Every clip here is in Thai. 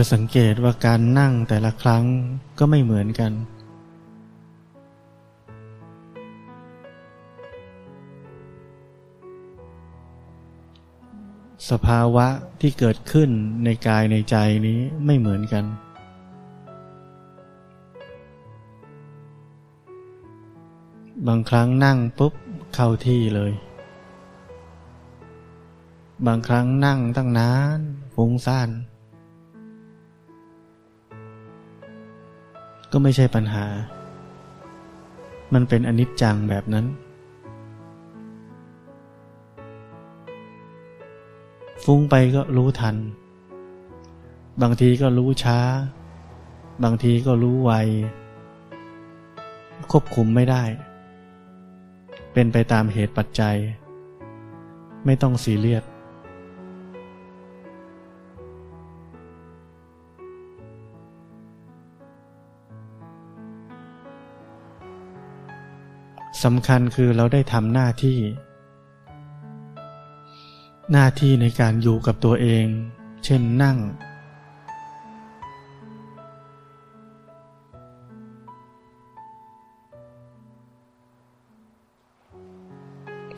จะสังเกตว่าการนั่งแต่ละครั้งก็ไม่เหมือนกัน สภาวะที่เกิดขึ้นในกายในใจนี้ไม่เหมือนกัน บางครั้งนั่งปุ๊บเข้าที่เลย บางครั้งนั่งตั้งนานฟุ้งซ่าน ก็ไม่ใช่ปัญหา มันเป็นอนิจจังแบบนั้น ฟุ้งไปก็รู้ทัน บางทีก็รู้ช้า บางทีก็รู้ไว ควบคุมไม่ได้ เป็นไปตามเหตุปัจจัย ไม่ต้องซีเรียส สำคัญคือเราได้ทำหน้าที่ หน้าที่ในการอยู่กับตัวเอง เช่นนั่ง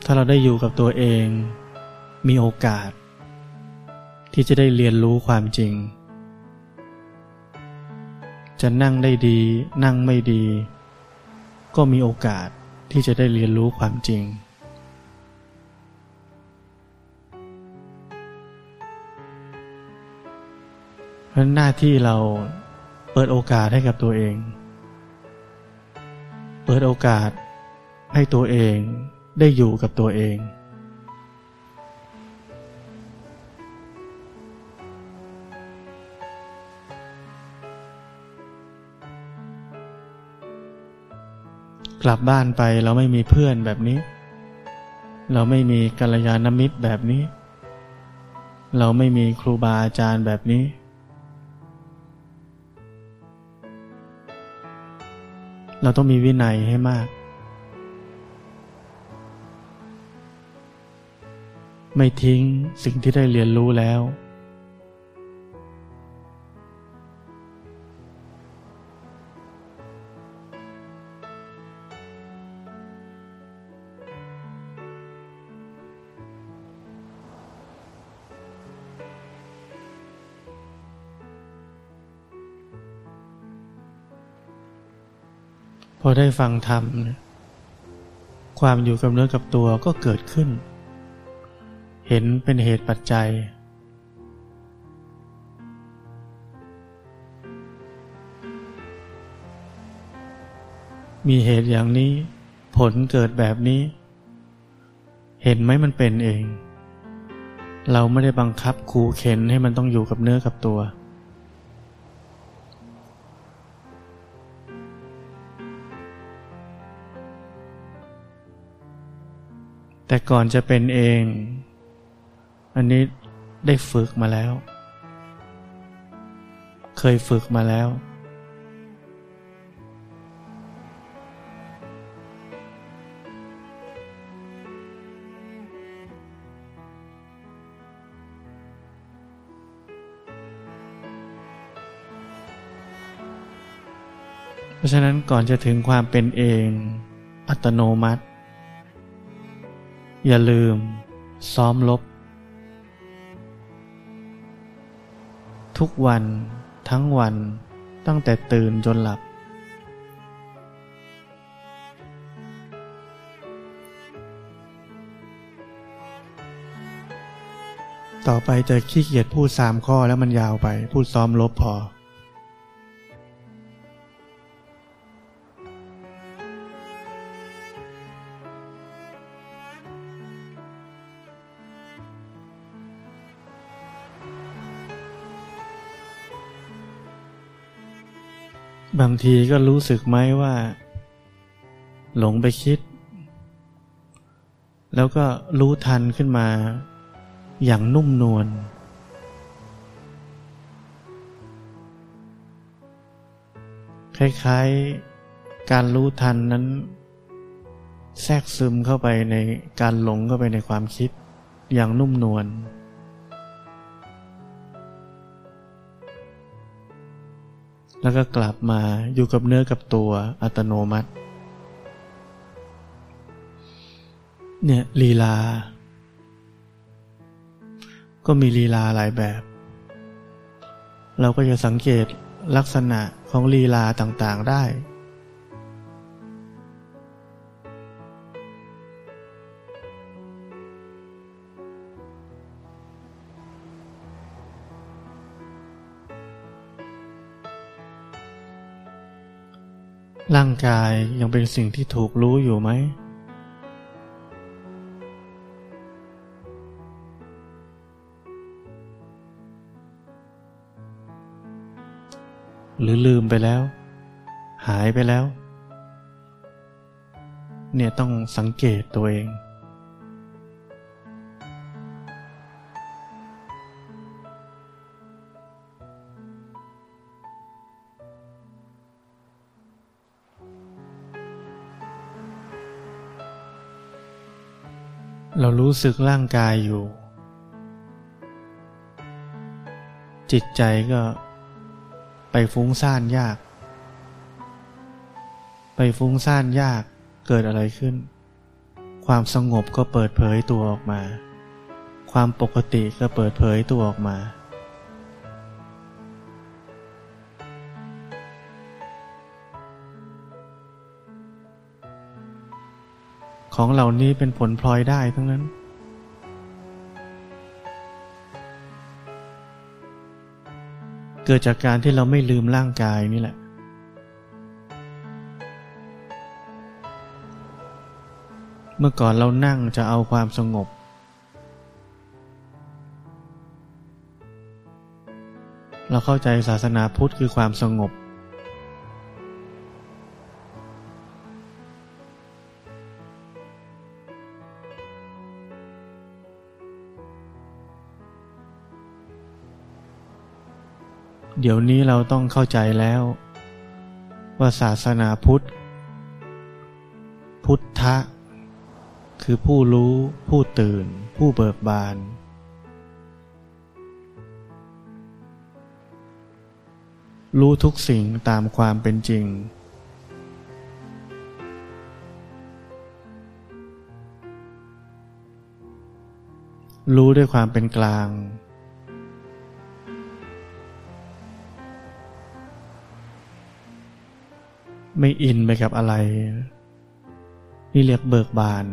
ถ้าเราได้อยู่กับตัวเอง มีโอกาส ที่จะได้เรียนรู้ความจริง จะนั่งได้ดี นั่งไม่ดี ก็มีโอกาส ที่จะได้เรียนรู้ความจริง เพราะหน้าที่เราเปิดโอกาสให้กับตัวเอง เปิดโอกาสให้ตัวเองได้อยู่กับตัวเอง กลับบ้านไปเราไม่มีเพื่อนแบบนี้ เราไม่มีกัลยาณมิตรแบบนี้ เราไม่มีครูบาอาจารย์แบบนี้ เราต้องมีวินัยให้มาก ไม่ทิ้งสิ่งที่ได้เรียนรู้แล้ว พอได้ฟังธรรม ความอยู่กับเนื้อกับตัวก็เกิดขึ้น เห็นเป็นเหตุปัจจัย มีเหตุอย่างนี้ ผลเกิดแบบนี้ เห็นไหมมันเป็นเอง เราไม่ได้บังคับขู่เข็นให้มันต้องอยู่กับเนื้อกับตัว แต่ก่อนจะเป็นเอง อันนี้ได้ฝึกมาแล้ว เคยฝึกมาแล้ว เพราะฉะนั้นก่อนจะถึงความเป็นเอง อัตโนมัติ อย่าลืม ซ้อมลบ ทุกวันทั้งวันตั้งแต่ตื่นจนหลับ ต่อไปจะขี้เกียจพูดสามข้อแล้วมันยาวไป พูดซ้อมลบพอ บางทีก็รู้สึกไหมว่า หลงไปคิด แล้วก็รู้ทันขึ้นมาอย่างนุ่มนวลคล้ายๆการรู้ทันนั้น แทรกซึมเข้าไปในการหลงเข้าไปในความคิดอย่างนุ่มนวล แล้วก็กลับมาอยู่กับเนื้อกับตัวอัตโนมัติ เนี่ยลีลา ก็มีลีลาหลายแบบ เราก็จะสังเกตลักษณะของลีลาต่างๆได้ ร่างกายยังเป็นสิ่งที่ถูกรู้อยู่ไหม หรือลืมไปแล้ว หายไปแล้ว เนี่ยต้องสังเกตตัวเอง เรารู้สึกร่างกายอยู่ จิตใจก็ไปฟุ้งซ่านยาก ไปฟุ้งซ่านยากเกิดอะไรขึ้น ความสงบก็เปิดเผยตัวออกมา ความปกติก็เปิดเผยตัวออกมา ของเหล่านี้เป็นผลพลอยได้ทั้งนั้น เกิดจากการที่เราไม่ลืมร่างกายนี่แหละ เมื่อก่อนเรานั่งจะเอาความสงบ เราเข้าใจศาสนาพุทธคือความสงบ เดี๋ยวนี้เราต้องเข้าใจแล้ว ว่าศาสนาพุทธ พุทธะ คือผู้รู้ผู้ตื่น ผู้เบิกบาน รู้ทุกสิ่งตามความเป็นจริง รู้ด้วยความเป็นกลาง ไม่อินไปกับอะไร นี่เรียกเบิกบาน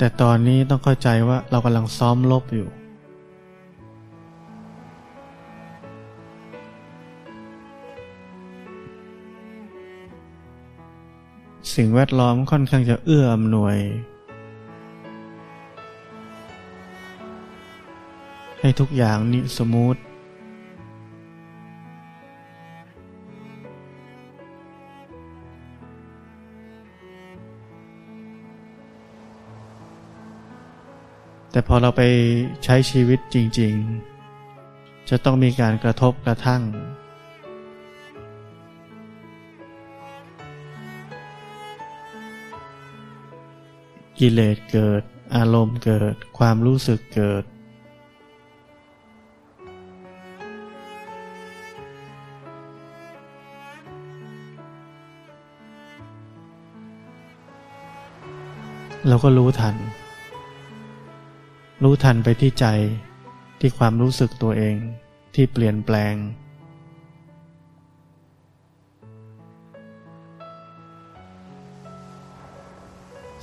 แต่ตอนนี้ต้องเข้าใจว่าเรากำลังซ้อมลบอยู่ สิ่งแวดล้อมค่อนข้างจะเอื้ออำนวย ให้ทุกอย่างนี่สมูทแต่พอเราไปใช้ชีวิตจริง ๆ จะต้องมีการกระทบกระทั่ง กิเลสเกิด อารมณ์เกิด ความรู้สึกเกิด เราก็รู้ทัน รู้ทันไปที่ใจที่ความรู้สึกตัวเองที่เปลี่ยนแปลง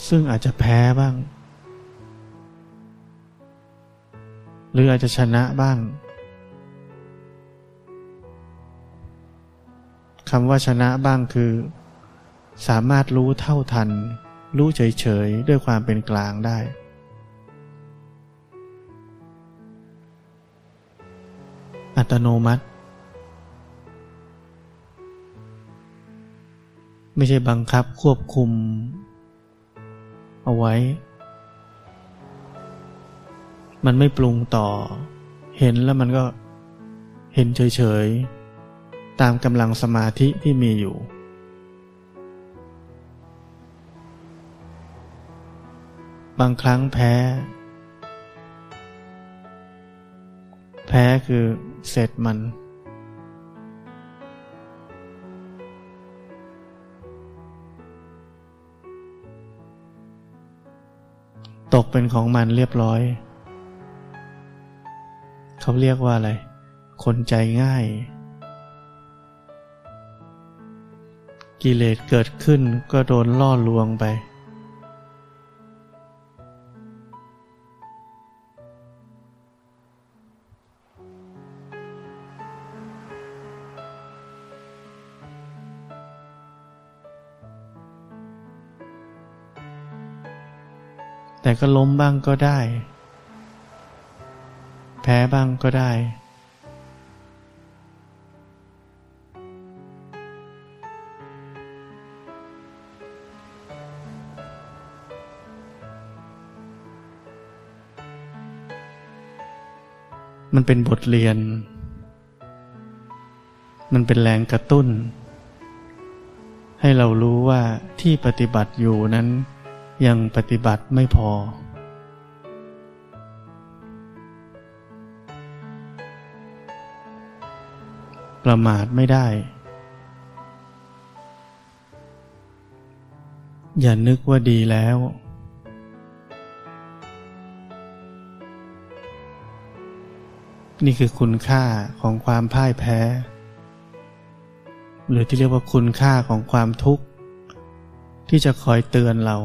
ซึ่งอาจจะแพ้บ้าง หรืออาจจะชนะบ้างคำว่าชนะบ้างคือ สามารถรู้เท่าทัน รู้เฉยๆ ด้วยความเป็นกลางได้ อัตโนมัติ ไม่ใช่บังคับควบคุม เอาไว้ มันไม่ปรุงต่อ เห็นแล้วมันก็เห็นเฉยๆ ตามกำลังสมาธิที่มีอยู่ บางครั้งแพ้ แพ้คือเสร็จมัน ตกเป็นของมันเรียบร้อย เขาเรียกว่าอะไร คนใจง่าย กิเลสเกิดขึ้นก็โดนล่อลวงไป แต่ก็ล้มบ้างก็ได้ แพ้บ้างก็ได้ มันเป็นบทเรียน มันเป็นแรงกระตุ้น ให้เรารู้ว่าที่ปฏิบัติอยู่นั้น ยังปฏิบัติไม่พอ ประมาทไม่ได้ อย่านึกว่าดีแล้ว นี่คือคุณค่าของความพ่ายแพ้ หรือที่เรียกว่าคุณค่าของความทุกข์ ที่จะคอยเตือนเรา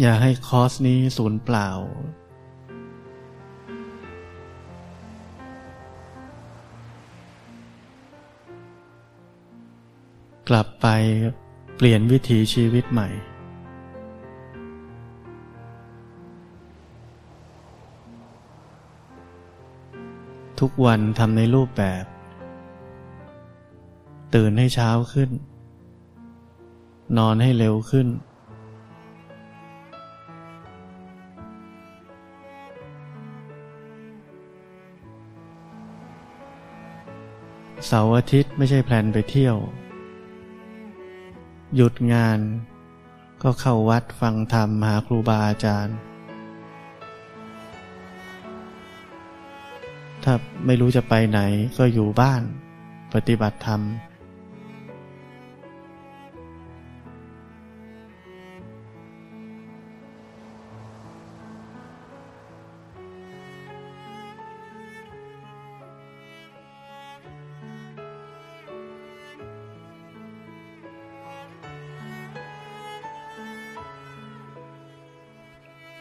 อย่าให้คอร์สนี้สูญเปล่า กลับไปเปลี่ยนวิถีชีวิตใหม่ ทุกวันทำในรูปแบบ ตื่นให้เช้าขึ้น นอนให้เร็วขึ้น เสาร์อาทิตย์ไม่ใช่แพลนไปเที่ยว หยุดงาน ก็เข้าวัดฟังธรรมหาครูบาอาจารย์ ถ้าไม่รู้จะไปไหนก็อยู่บ้าน ปฏิบัติธรรม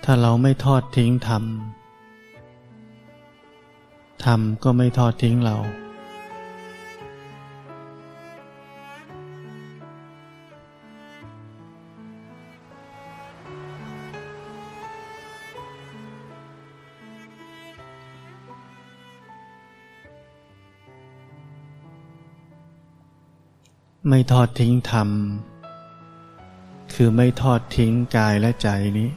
ถ้าเราไม่ทอดทิ้งธรรม ธรรมก็ไม่ทอดทิ้งเรา ไม่ทอดทิ้งธรรม คือไม่ทอดทิ้งกายและใจนี้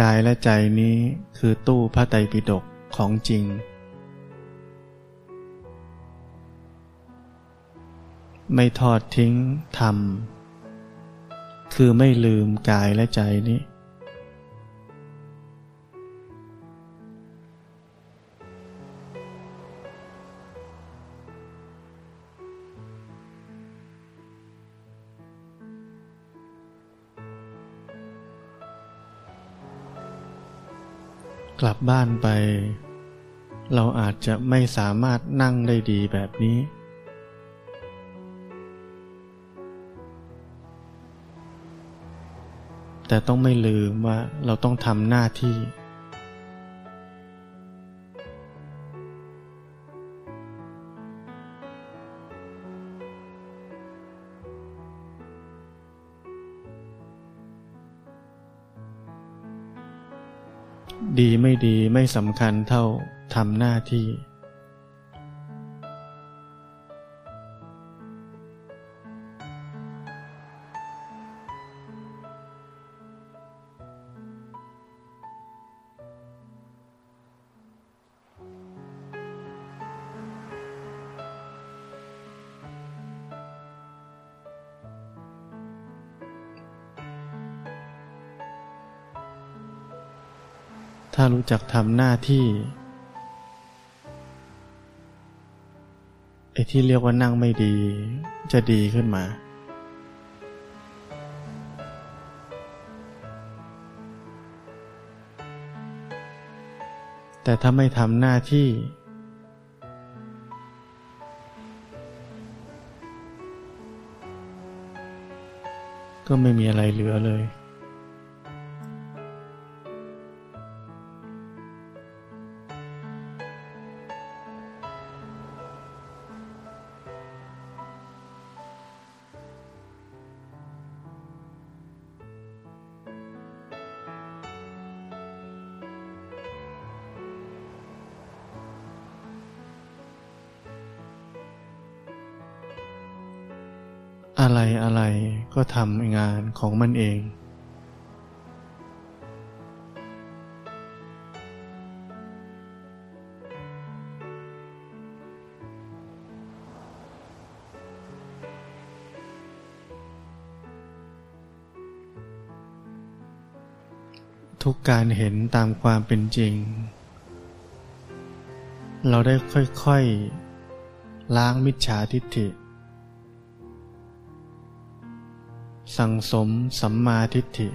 กายและใจนี้คือตู้พระไตรปิฎกของจริง ไม่ทอดทิ้งธรรม คือไม่ลืมกายและใจนี้ กลับบ้านไป เราอาจจะไม่สามารถนั่งได้ดีแบบนี้ แต่ต้องไม่ลืมว่าเราต้องทำหน้าที่ ดีไม่ดีไม่สำคัญเท่าทำหน้าที่ จักทำหน้าที่ไอ้ที่เรียกว่านั่งไม่ดี จะดีขึ้นมา แต่ถ้าไม่ทำหน้าที่ ก็ไม่มีอะไรเหลือเลย ทำงานของมันเอง ทุกการเห็นตามความเป็นจริง เราได้ค่อยๆ ล้างมิจฉาทิฏฐิ สังสมสัมมาทิฏฐิ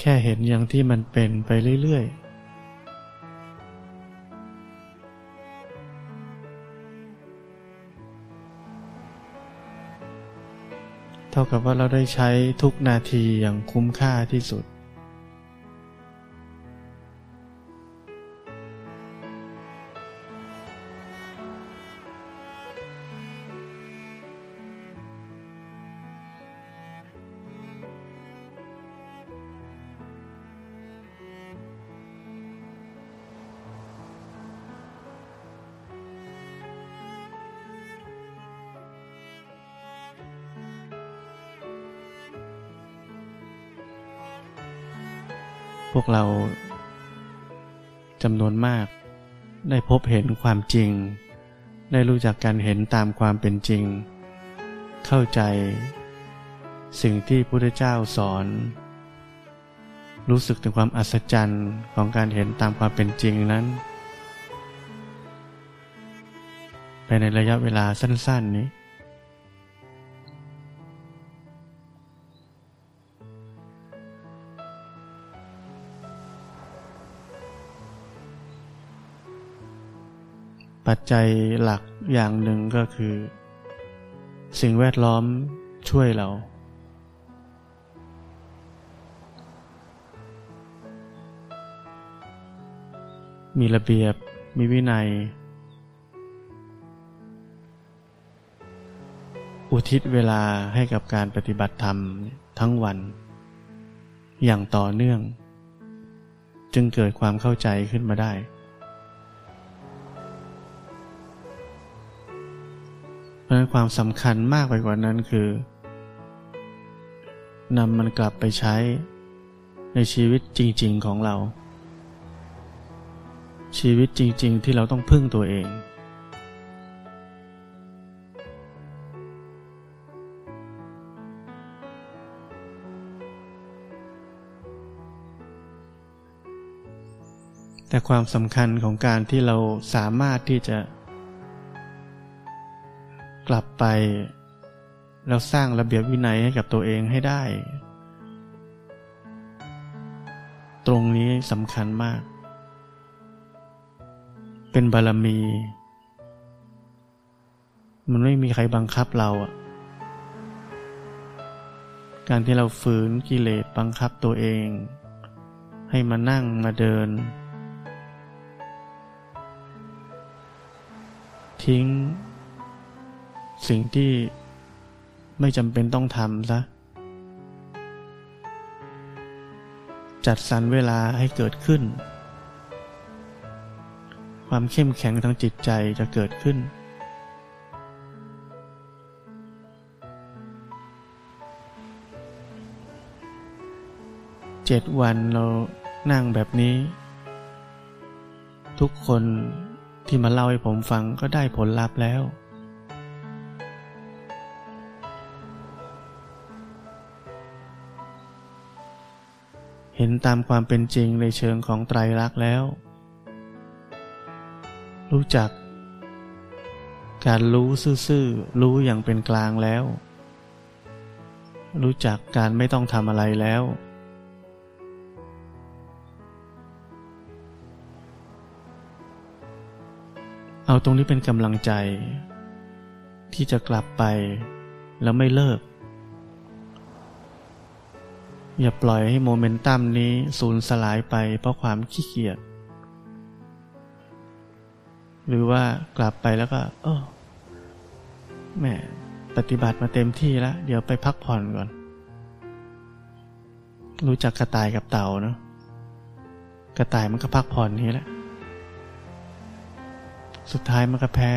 แค่เห็นอย่างที่มันเป็นไปเรื่อยๆ ท่ากับว่าเราได้ใช้ทุกนาทีอย่างคุ้มค่าที่สุด พวกเราจำนวนมาก ได้พบเห็นความจริง ได้รู้จักการเห็นตามความเป็นจริง เข้าใจ สิ่งที่พระพุทธเจ้าสอน รู้สึกถึงความอัศจรรย์ของการเห็นตามความเป็นจริงนั้นภายในระยะเวลาสั้น ๆ นี้ ปัจจัยหลักอย่างหนึ่งก็คือ สิ่งแวดล้อมช่วยเรา มีระเบียบ มีวินัย อุทิศเวลาให้กับการปฏิบัติธรรมทั้งวัน อย่างต่อเนื่อง จึงเกิดความเข้าใจขึ้นมาได้ เพราะความสำคัญมากไปกว่านั้นคือนำมันกลับไปใช้ในชีวิตจริง ๆ ของเรา ชีวิตจริง ๆ ที่เราต้องพึ่งตัวเอง แต่ความสำคัญของการที่เราสามารถที่จะ กลับไป แล้วสร้างระเบียบวินัยให้กับตัวเองให้ได้ ตรงนี้สำคัญมาก เป็นบารมี มันไม่มีใครบังคับเราอะการที่เราฝืนกิเลสบังคับตัวเอง ให้มานั่งมาเดิน ทิ้ง สิ่งที่ไม่จำเป็นต้องทำซะ จัดสรรเวลาให้เกิดขึ้น ความเข้มแข็งทางจิตใจจะเกิดขึ้น เจ็ดวันเรานั่งแบบนี้ ทุกคนที่มาเล่าให้ผมฟังก็ได้ผลลัพธ์แล้ว เห็นตามความเป็นจริงในเชิงของไตรลักษณ์แล้ว รู้จัก การรู้ซื่อๆรู้อย่างเป็นกลางแล้ว รู้จักการไม่ต้องทำอะไรแล้ว เอาตรงนี้เป็นกำลังใจ ที่จะกลับไปแล้วไม่เลิก อย่าปล่อยให้โมเมนตัมนี้สูญสลายไปเพราะความขี้เกียจ หรือว่ากลับไปแล้วก็เออแม่ปฏิบัติมาเต็มที่แล้ว เดี๋ยวไปพักผ่อนก่อน รู้จักกระต่ายกับเต่าเนาะกระต่ายมันก็พักผ่อนนี้แหละ สุดท้ายมันก็แพ้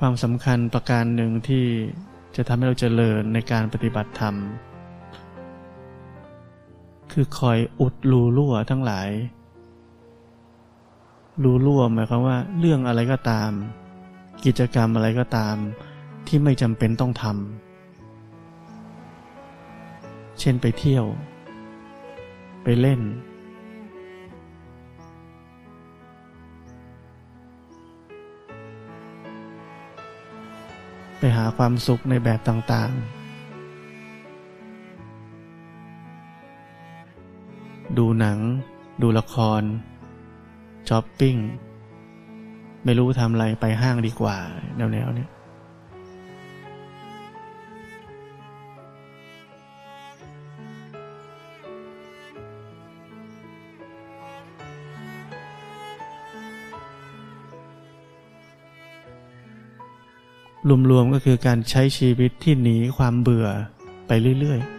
ความสำคัญประการหนึ่งที่จะทำให้เราเจริญในการปฏิบัติธรรม คือคอยอุดรูรั่วทั้งหลาย รูรั่วหมายความว่า เรื่องอะไรก็ตาม กิจกรรมอะไรก็ตาม ที่ไม่จำเป็นต้องทำเช่นไปเที่ยว ไปเล่น ไปหาความสุขในแบบต่างๆ ดูหนัง ดูละครช้อปปิ้ง ไม่รู้ทำอะไรไปห้างดีกว่า แนวๆเนี้ย รวมๆก็คือการใช้ชีวิตที่หนีความเบื่อไปเรื่อยๆ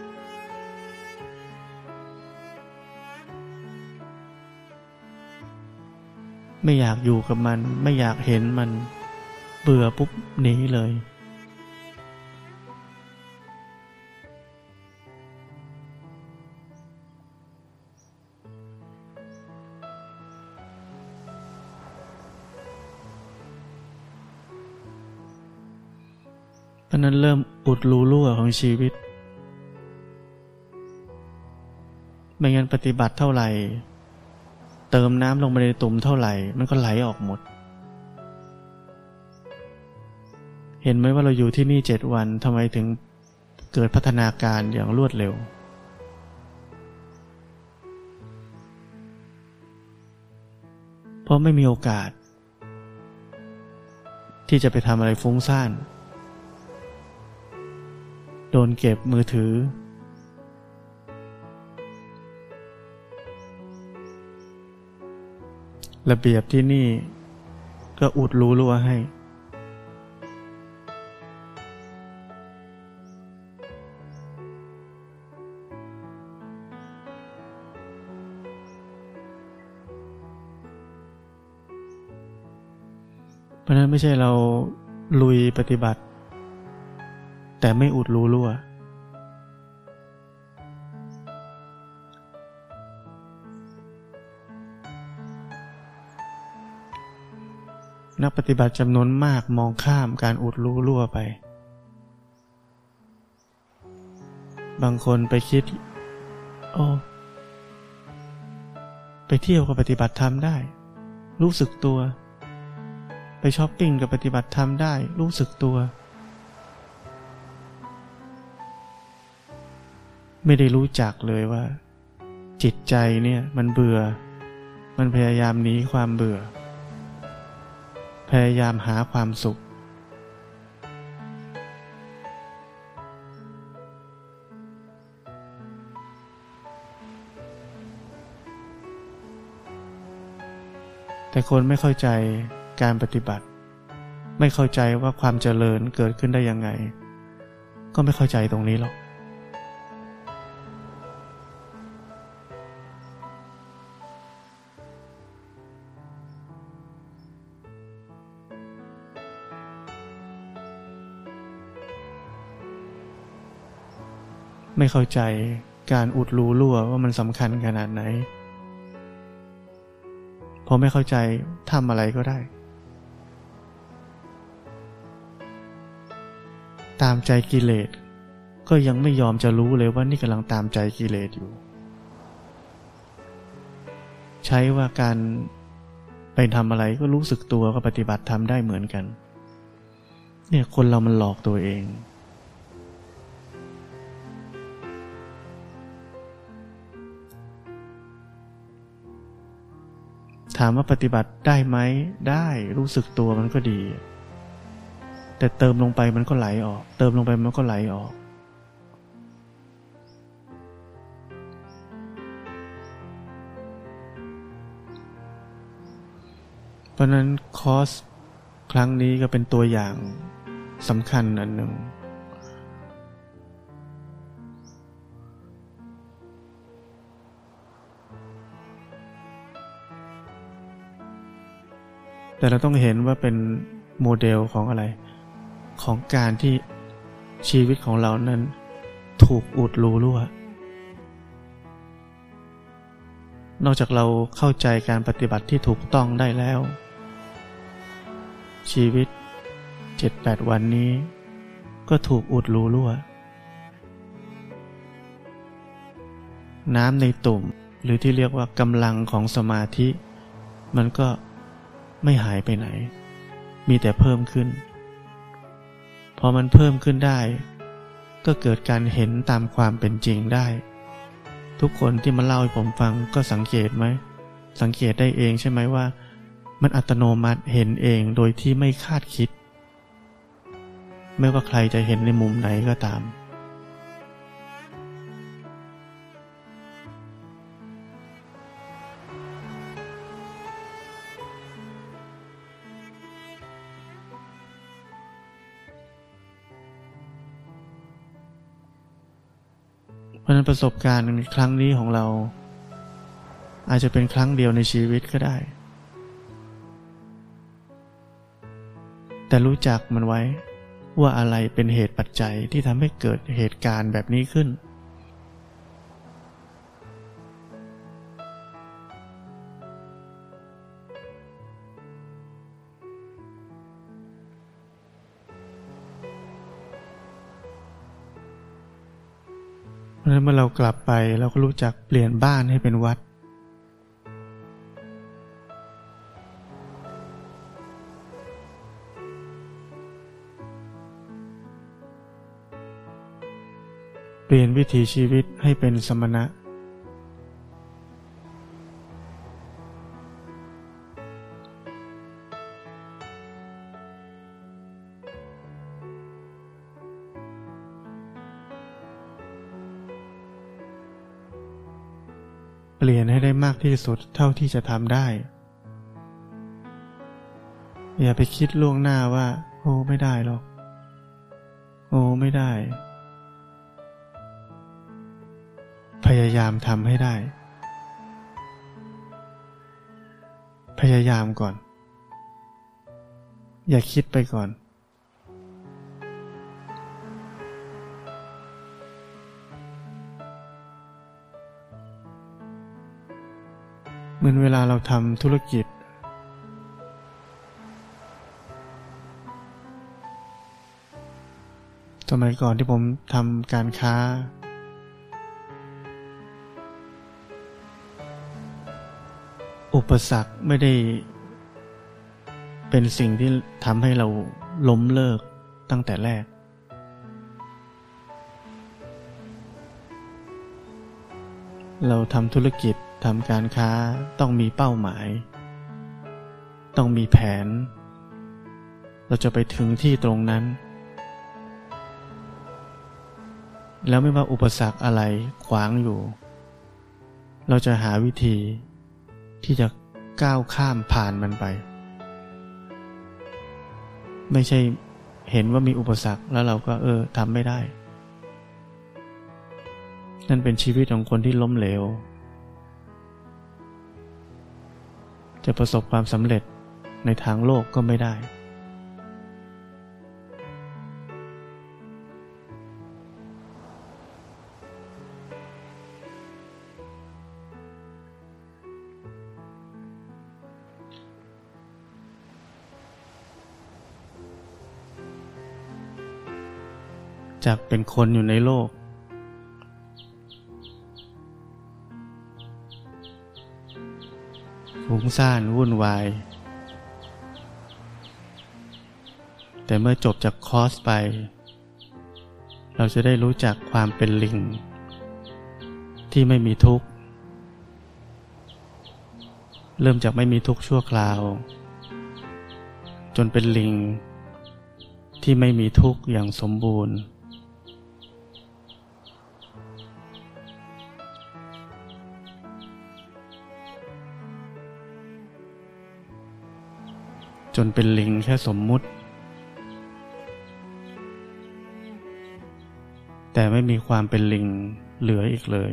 ไม่อยากอยู่กับมัน ไม่อยากเห็นมัน เบื่อปุ๊บหนีเลย นั้นเริ่มอุดรูรั่วของชีวิต ไม่งั้นปฏิบัติเท่าไหร่ เติมน้ำลงไปในตุ่มเท่าไหร่ มันก็ไหลออกหมด เห็นไหมว่าเราอยู่ที่นี่เจ็ดวันทำไมถึงเกิดพัฒนาการอย่างรวดเร็ว เพราะไม่มีโอกาส ที่จะไปทำอะไรฟุ้งซ่าน โดนเก็บมือถือ ระเบียบที่นี่ ก็อุดรู้รั่วให้ เพราะนั้นไม่ใช่เราลุยปฏิบัติ แต่ไม่อุดรู้รั่ว นักปฏิบัติจำนวนมากมองข้ามการอุดรู้รั่วไป บางคนไปคิด โอ้ ไปเที่ยวกับปฏิบัติธรรมได้ รู้สึกตัว ไปช้อปปิ้งกับปฏิบัติธรรมได้ รู้สึกตัว ไม่ได้รู้จักเลยว่า จิตใจเนี่ยมันเบื่อ มันพยายามหนีความเบื่อ พยายามหาความสุข แต่คนไม่เข้าใจการปฏิบัติ ไม่เข้าใจว่าความเจริญเกิดขึ้นได้ยังไง ก็ไม่เข้าใจตรงนี้หรอก ไม่เข้าใจการอุดรูรั่วว่ามันสำคัญขนาดไหน พอไม่เข้าใจทำอะไรก็ได้ ตามใจกิเลสก็ยังไม่ยอมจะรู้เลยว่านี่กำลังตามใจกิเลสอยู่ ใช้ว่าการไปทำอะไรก็รู้สึกตัวก็ปฏิบัติทำได้เหมือนกัน เนี่ยคนเรามันหลอกตัวเอง ถามว่าปฏิบัติได้ไหมได้รู้สึกตัวมันก็ดี แต่เติมลงไปมันก็ไหลออก เติมลงไปมันก็ไหลออก เพราะนั้นคอสครั้งนี้ก็เป็นตัวอย่างสำคัญอันหนึ่ง แต่เราต้องเห็นว่าเป็นโมเดลของอะไร ของการที่ชีวิตของเรานั้นถูกอุดรูรั่วนอกจากเราเข้าใจการปฏิบัติที่ถูกต้องได้แล้ว ชีวิตเจ็ดแปดวันนี้ ก็ถูกอุดรูรั่ว น้ำในตุ่มหรือที่เรียกว่ากำลังของสมาธิ มันก็ ไม่หายไปไหน มีแต่เพิ่มขึ้น พอมันเพิ่มขึ้นได้ ก็เกิดการเห็นตามความเป็นจริงได้ ทุกคนที่มาเล่าให้ผมฟังก็สังเกตไหม สังเกตได้เองใช่ไหมว่า มันอัตโนมัติเห็นเองโดยที่ไม่คาดคิด ไม่ว่าใครจะเห็นในมุมไหนก็ตาม ราะนั้นประสบการณ์ครั้งนี้ของเรา อาจจะเป็นครั้งเดียวในชีวิตก็ได้ แต่รู้จักมันไว้ว่าอะไรเป็นเหตุปัจจัยที่ทำให้เกิดเหตุการณ์แบบนี้ขึ้น ราะนั้นเมื่อเรากลับไปเราก็รู้จักเปลี่ยนบ้านให้เป็นวัด เปลี่ยนวิถีชีวิตให้เป็นสมณะ ที่สุดเท่าที่จะทำได้ อย่าไปคิดล่วงหน้าว่า โอ้ไม่ได้หรอก โอ้ไม่ได้ พยายามทำให้ได้ พยายามก่อน อย่าคิดไปก่อน มือนเวลาเราทำธุรกิจ สมัยก่อนที่ผมทำการค้า อุปสรรคไม่ได้ เป็นสิ่งที่ทำให้เราล้มเลิกตั้งแต่แรกเราทำธุรกิจ ทำการค้าต้องมีเป้าหมาย ต้องมีแผน เราจะไปถึงที่ตรงนั้น แล้วไม่ว่าอุปสรรคอะไรขวางอยู่ เราจะหาวิธีที่จะก้าวข้ามผ่านมันไป ไม่ใช่เห็นว่ามีอุปสรรคแล้วเราก็เออทำไม่ได้ นั่นเป็นชีวิตของคนที่ล้มเหลว จะประสบความสำเร็จในทางโลกก็ไม่ได้ จากเป็นคนอยู่ในโลก ฟุ้งซ่านวุ่นวาย แต่เมื่อจบจากคอร์สไป เราจะได้รู้จักความเป็นลิง ที่ไม่มีทุกข์ เริ่มจากไม่มีทุกข์ชั่วคราว จนเป็นลิง ที่ไม่มีทุกข์อย่างสมบูรณ์ จนเป็นลิงแค่สมมุติ แต่ไม่มีความเป็นลิงเหลืออีกเลย